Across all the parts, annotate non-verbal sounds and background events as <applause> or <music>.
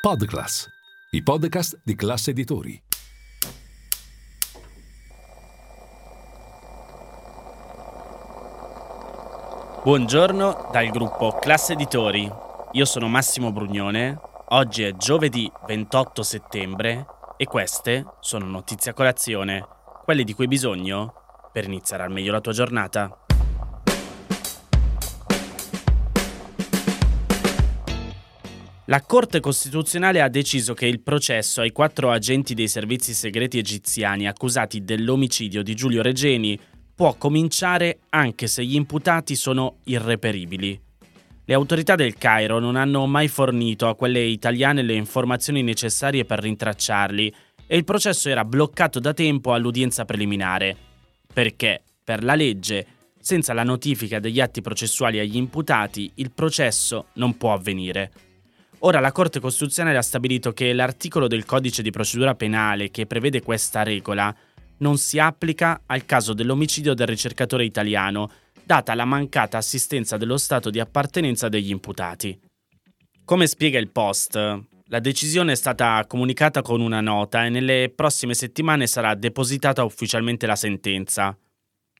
Podclass, i podcast di classe editori. Buongiorno dal gruppo Classe Editori. Io sono Massimo Brugnone. Oggi è giovedì 28 settembre e queste sono notizie a colazione, quelle di cui hai bisogno per iniziare al meglio la tua giornata. La Corte Costituzionale ha deciso che il processo ai quattro agenti dei servizi segreti egiziani accusati dell'omicidio di Giulio Regeni può cominciare anche se gli imputati sono irreperibili. Le autorità del Cairo non hanno mai fornito a quelle italiane le informazioni necessarie per rintracciarli e il processo era bloccato da tempo all'udienza preliminare. Perché, per la legge, senza la notifica degli atti processuali agli imputati, il processo non può avvenire. Ora la Corte Costituzionale ha stabilito che l'articolo del codice di procedura penale che prevede questa regola non si applica al caso dell'omicidio del ricercatore italiano, data la mancata assistenza dello Stato di appartenenza degli imputati. Come spiega il Post, la decisione è stata comunicata con una nota e nelle prossime settimane sarà depositata ufficialmente la sentenza.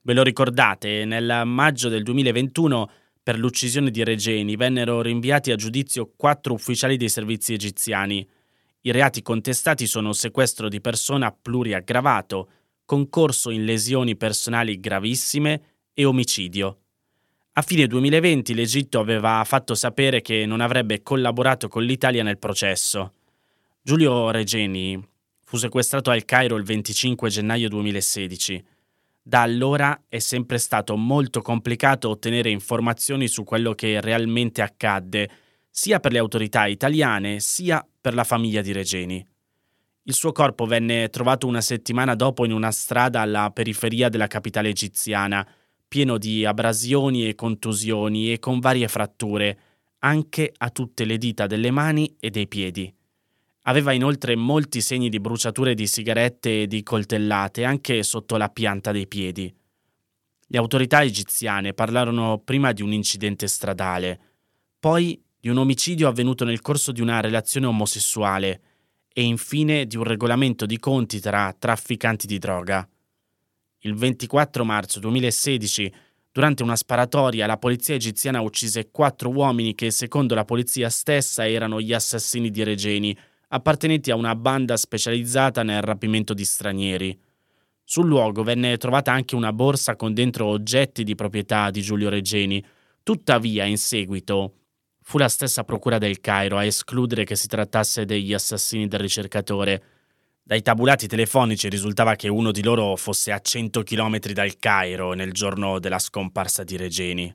Ve lo ricordate, nel maggio del 2021 per l'uccisione di Regeni vennero rinviati a giudizio quattro ufficiali dei servizi egiziani. I reati contestati sono sequestro di persona pluriaggravato, concorso in lesioni personali gravissime e omicidio. A fine 2020 l'Egitto aveva fatto sapere che non avrebbe collaborato con l'Italia nel processo. Giulio Regeni fu sequestrato al Cairo il 25 gennaio 2016 da allora è sempre stato molto complicato ottenere informazioni su quello che realmente accadde, sia per le autorità italiane sia per la famiglia di Regeni. Il suo corpo venne trovato una settimana dopo in una strada alla periferia della capitale egiziana, pieno di abrasioni e contusioni e con varie fratture, anche a tutte le dita delle mani e dei piedi. Aveva inoltre molti segni di bruciature di sigarette e di coltellate anche sotto la pianta dei piedi. Le autorità egiziane parlarono prima di un incidente stradale, poi di un omicidio avvenuto nel corso di una relazione omosessuale e infine di un regolamento di conti tra trafficanti di droga. Il 24 marzo 2016, durante una sparatoria, la polizia egiziana uccise quattro uomini che, secondo la polizia stessa, erano gli assassini di Regeni, appartenenti a una banda specializzata nel rapimento di stranieri. Sul luogo venne trovata anche una borsa con dentro oggetti di proprietà di Giulio Regeni. Tuttavia, in seguito, fu la stessa Procura del Cairo a escludere che si trattasse degli assassini del ricercatore. Dai tabulati telefonici risultava che uno di loro fosse a 100 km dal Cairo nel giorno della scomparsa di Regeni.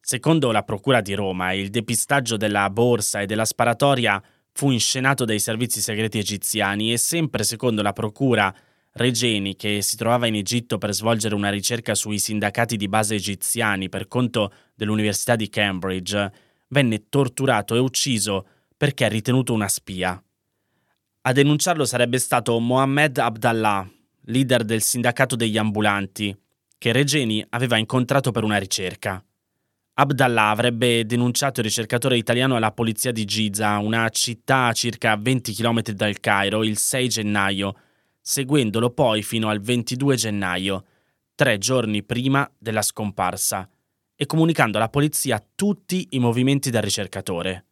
Secondo la Procura di Roma, il depistaggio della borsa e della sparatoria fu inscenato dai servizi segreti egiziani e sempre secondo la procura Regeni, che si trovava in Egitto per svolgere una ricerca sui sindacati di base egiziani per conto dell'Università di Cambridge, venne torturato e ucciso perché ritenuto una spia. A denunciarlo sarebbe stato Mohammed Abdallah, leader del sindacato degli ambulanti, che Regeni aveva incontrato per una ricerca. Abdallah avrebbe denunciato il ricercatore italiano alla polizia di Giza, una città a circa 20 km dal Cairo, il 6 gennaio, seguendolo poi fino al 22 gennaio, tre giorni prima della scomparsa, e comunicando alla polizia tutti i movimenti del ricercatore.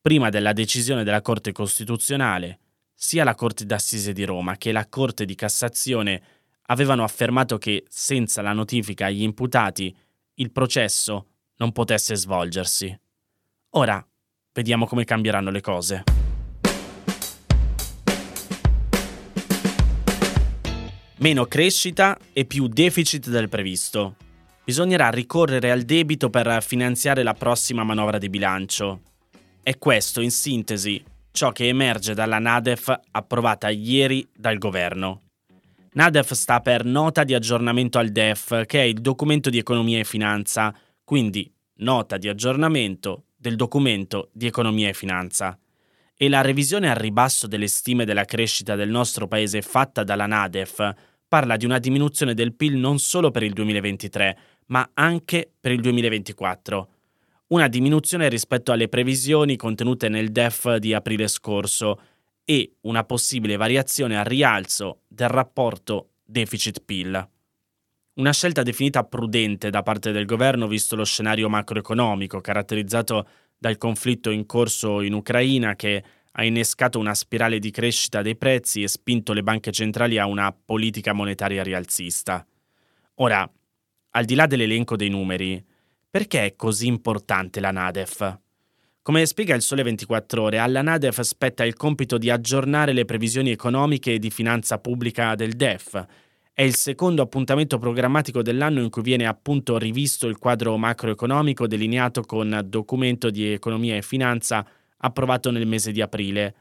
Prima della decisione della Corte Costituzionale, sia la Corte d'Assise di Roma che la Corte di Cassazione avevano affermato che senza la notifica agli imputati il processo non potesse svolgersi. Ora vediamo come cambieranno le cose. Meno crescita e più deficit del previsto. Bisognerà ricorrere al debito per finanziare la prossima manovra di bilancio. È questo, in sintesi, ciò che emerge dalla NADEF approvata ieri dal governo. NADEF sta per Nota di aggiornamento al DEF, che è il documento di economia e finanza, quindi nota di aggiornamento del documento di economia e finanza. E la revisione al ribasso delle stime della crescita del nostro paese fatta dalla NADEF parla di una diminuzione del PIL non solo per il 2023, ma anche per il 2024. una diminuzione rispetto alle previsioni contenute nel DEF di aprile scorso e una possibile variazione al rialzo del rapporto deficit-PIL. Una scelta definita prudente da parte del governo visto lo scenario macroeconomico caratterizzato dal conflitto in corso in Ucraina che ha innescato una spirale di crescita dei prezzi e spinto le banche centrali a una politica monetaria rialzista. Ora, al di là dell'elenco dei numeri, perché è così importante la NADEF? Come spiega il Sole 24 ore, alla NADEF spetta il compito di aggiornare le previsioni economiche e di finanza pubblica del DEF. È il secondo appuntamento programmatico dell'anno in cui viene appunto rivisto il quadro macroeconomico delineato con documento di economia e finanza approvato nel mese di aprile.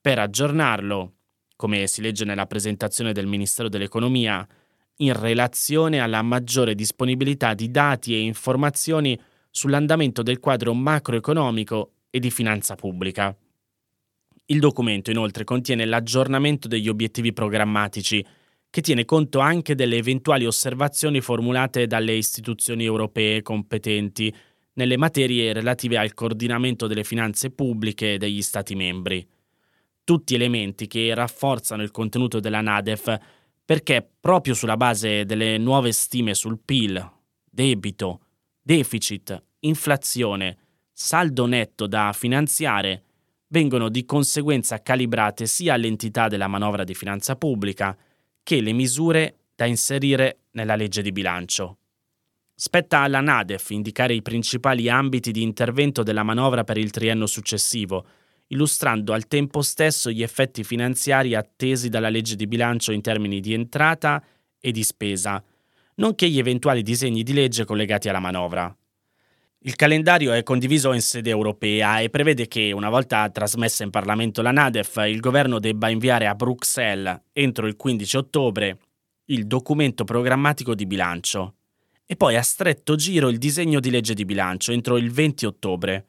Per aggiornarlo, come si legge nella presentazione del Ministero dell'Economia, in relazione alla maggiore disponibilità di dati e informazioni sull'andamento del quadro macroeconomico e di finanza pubblica. Il documento inoltre contiene l'aggiornamento degli obiettivi programmatici, che tiene conto anche delle eventuali osservazioni formulate dalle istituzioni europee competenti nelle materie relative al coordinamento delle finanze pubbliche degli Stati membri. Tutti elementi che rafforzano il contenuto della NADEF perché proprio sulla base delle nuove stime sul PIL, debito, deficit, inflazione, saldo netto da finanziare, vengono di conseguenza calibrate sia l'entità della manovra di finanza pubblica che le misure da inserire nella legge di bilancio. Spetta alla Nadef indicare i principali ambiti di intervento della manovra per il triennio successivo, illustrando al tempo stesso gli effetti finanziari attesi dalla legge di bilancio in termini di entrata e di spesa, nonché gli eventuali disegni di legge collegati alla manovra. Il calendario è condiviso in sede europea e prevede che, una volta trasmessa in Parlamento la NADEF, il governo debba inviare a Bruxelles, entro il 15 ottobre, il documento programmatico di bilancio e poi a stretto giro il disegno di legge di bilancio entro il 20 ottobre.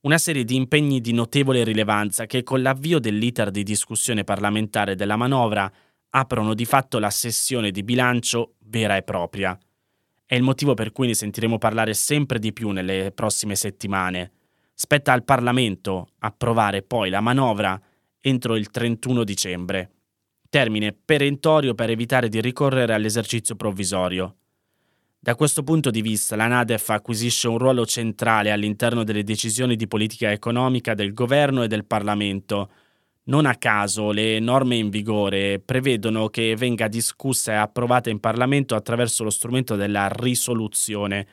Una serie di impegni di notevole rilevanza che con l'avvio dell'iter di discussione parlamentare della manovra aprono di fatto la sessione di bilancio vera e propria. È il motivo per cui ne sentiremo parlare sempre di più nelle prossime settimane. Spetta al Parlamento approvare poi la manovra entro il 31 dicembre, termine perentorio per evitare di ricorrere all'esercizio provvisorio. Da questo punto di vista la NADEF acquisisce un ruolo centrale all'interno delle decisioni di politica economica del governo e del Parlamento. Non a caso le norme in vigore prevedono che venga discussa e approvata in Parlamento attraverso lo strumento della risoluzione,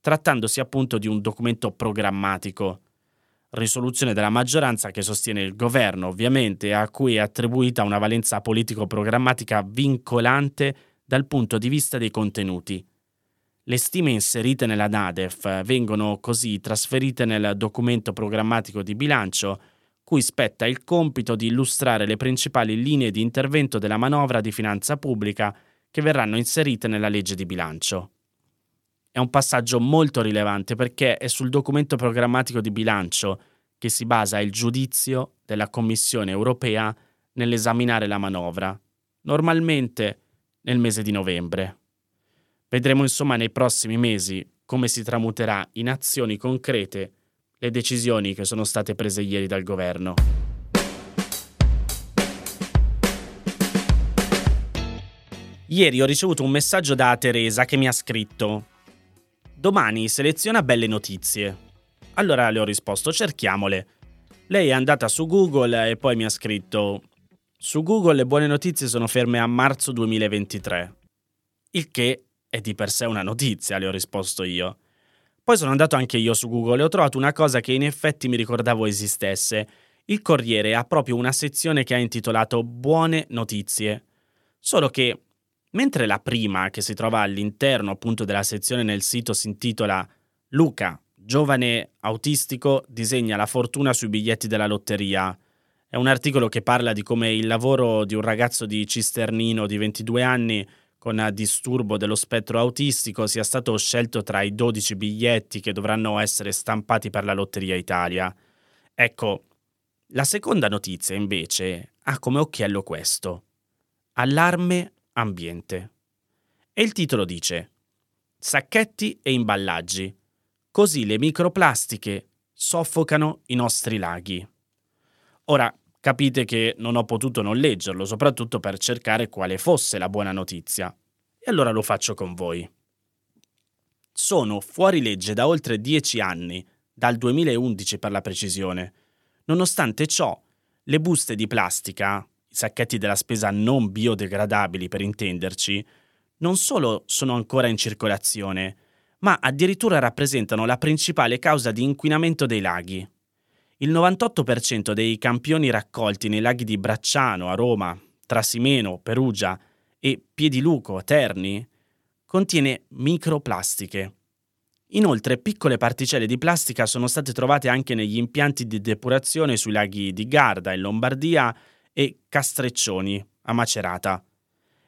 trattandosi appunto di un documento programmatico. Risoluzione della maggioranza che sostiene il governo, ovviamente, a cui è attribuita una valenza politico-programmatica vincolante dal punto di vista dei contenuti. Le stime inserite nella NADEF vengono così trasferite nel documento programmatico di bilancio, cui spetta il compito di illustrare le principali linee di intervento della manovra di finanza pubblica che verranno inserite nella legge di bilancio. È un passaggio molto rilevante perché è sul documento programmatico di bilancio che si basa il giudizio della Commissione europea nell'esaminare la manovra, normalmente nel mese di novembre. Vedremo insomma nei prossimi mesi come si tramuterà in azioni concrete le decisioni che sono state prese ieri dal governo. Ieri ho ricevuto un messaggio da Teresa che mi ha scritto Domani seleziona belle notizie. Allora le ho risposto cerchiamole. Lei è andata su Google e poi mi ha scritto Su Google le buone notizie sono ferme a marzo 2023. Il che è di per sé una notizia, le ho risposto io. Poi sono andato anche io su Google e ho trovato una cosa che in effetti mi ricordavo esistesse. Il Corriere ha proprio una sezione che ha intitolato Buone notizie. Solo che, mentre la prima, che si trova all'interno appunto della sezione nel sito, si intitola Luca, giovane autistico, disegna la fortuna sui biglietti della lotteria. È un articolo che parla di come il lavoro di un ragazzo di Cisternino di 22 anni con disturbo dello spettro autistico sia stato scelto tra i 12 biglietti che dovranno essere stampati per la Lotteria Italia. Ecco, la seconda notizia invece ha come occhiello questo. Allarme ambiente. E il titolo dice Sacchetti e imballaggi. Così le microplastiche soffocano i nostri laghi. Ora, capite che non ho potuto non leggerlo, soprattutto per cercare quale fosse la buona notizia. E allora lo faccio con voi. Sono fuori legge da oltre dieci anni, dal 2011 per la precisione. Nonostante ciò, le buste di plastica, i sacchetti della spesa non biodegradabili per intenderci, non solo sono ancora in circolazione, ma addirittura rappresentano la principale causa di inquinamento dei laghi. Il 98% dei campioni raccolti nei laghi di Bracciano a Roma, Trasimeno, Perugia e Piediluco, Terni, contiene microplastiche. Inoltre piccole particelle di plastica sono state trovate anche negli impianti di depurazione sui laghi di Garda in Lombardia e Castreccioni a Macerata.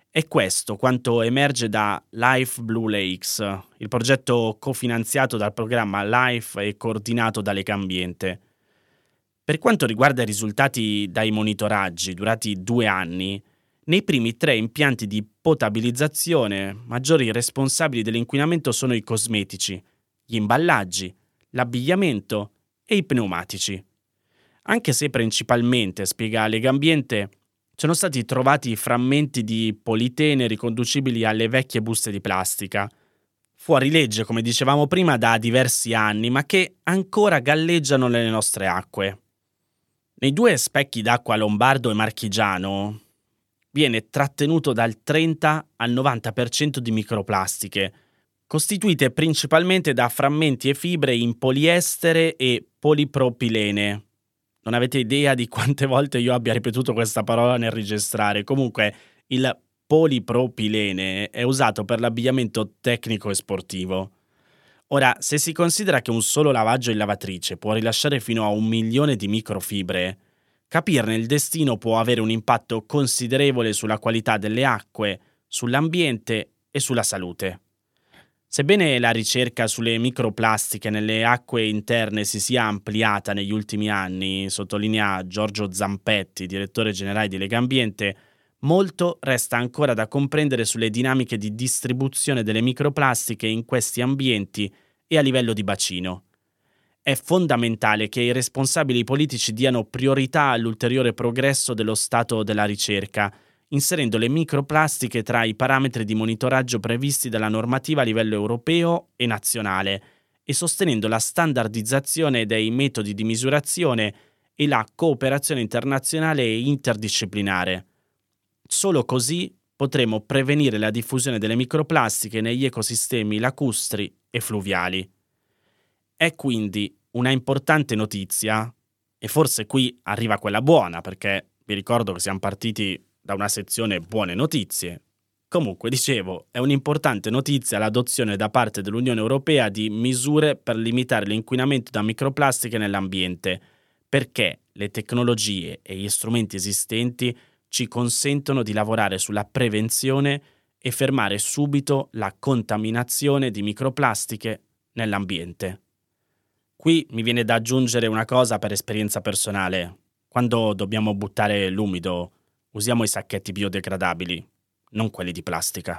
È questo quanto emerge da Life Blue Lakes, il progetto cofinanziato dal programma Life e coordinato da Legambiente. Per quanto riguarda i risultati dai monitoraggi durati due anni, nei primi tre impianti di potabilizzazione, maggiori responsabili dell'inquinamento sono i cosmetici, gli imballaggi, l'abbigliamento e i pneumatici. Anche se principalmente, spiega Legambiente, sono stati trovati frammenti di politene riconducibili alle vecchie buste di plastica. Fuori legge, come dicevamo prima, da diversi anni, ma che ancora galleggiano nelle nostre acque. Nei due specchi d'acqua lombardo e marchigiano viene trattenuto dal 30 al 90% di microplastiche, costituite principalmente da frammenti e fibre in poliestere e polipropilene, non avete idea di quante <laughs> volte io abbia ripetuto questa parola nel registrare. Comunque, il polipropilene è usato per l'abbigliamento tecnico e sportivo. Ora, se si considera che un solo lavaggio in lavatrice può rilasciare fino a un milione di microfibre, capirne il destino può avere un impatto considerevole sulla qualità delle acque, sull'ambiente e sulla salute. Sebbene la ricerca sulle microplastiche nelle acque interne si sia ampliata negli ultimi anni, sottolinea Giorgio Zampetti, direttore generale di Legambiente, molto resta ancora da comprendere sulle dinamiche di distribuzione delle microplastiche in questi ambienti e a livello di bacino. È fondamentale che i responsabili politici diano priorità all'ulteriore progresso dello stato della ricerca inserendo le microplastiche tra i parametri di monitoraggio previsti dalla normativa a livello europeo e nazionale e sostenendo la standardizzazione dei metodi di misurazione e la cooperazione internazionale e interdisciplinare. Solo così potremo prevenire la diffusione delle microplastiche negli ecosistemi lacustri e fluviali. È quindi una importante notizia, e forse qui arriva quella buona, perché vi ricordo che siamo partiti da una sezione buone notizie. Comunque, dicevo, è un'importante notizia l'adozione da parte dell'Unione Europea di misure per limitare l'inquinamento da microplastiche nell'ambiente, perché le tecnologie e gli strumenti esistenti ci consentono di lavorare sulla prevenzione e fermare subito la contaminazione di microplastiche nell'ambiente. Qui mi viene da aggiungere una cosa per esperienza personale. Quando dobbiamo buttare l'umido Usiamo i sacchetti biodegradabili, non quelli di plastica.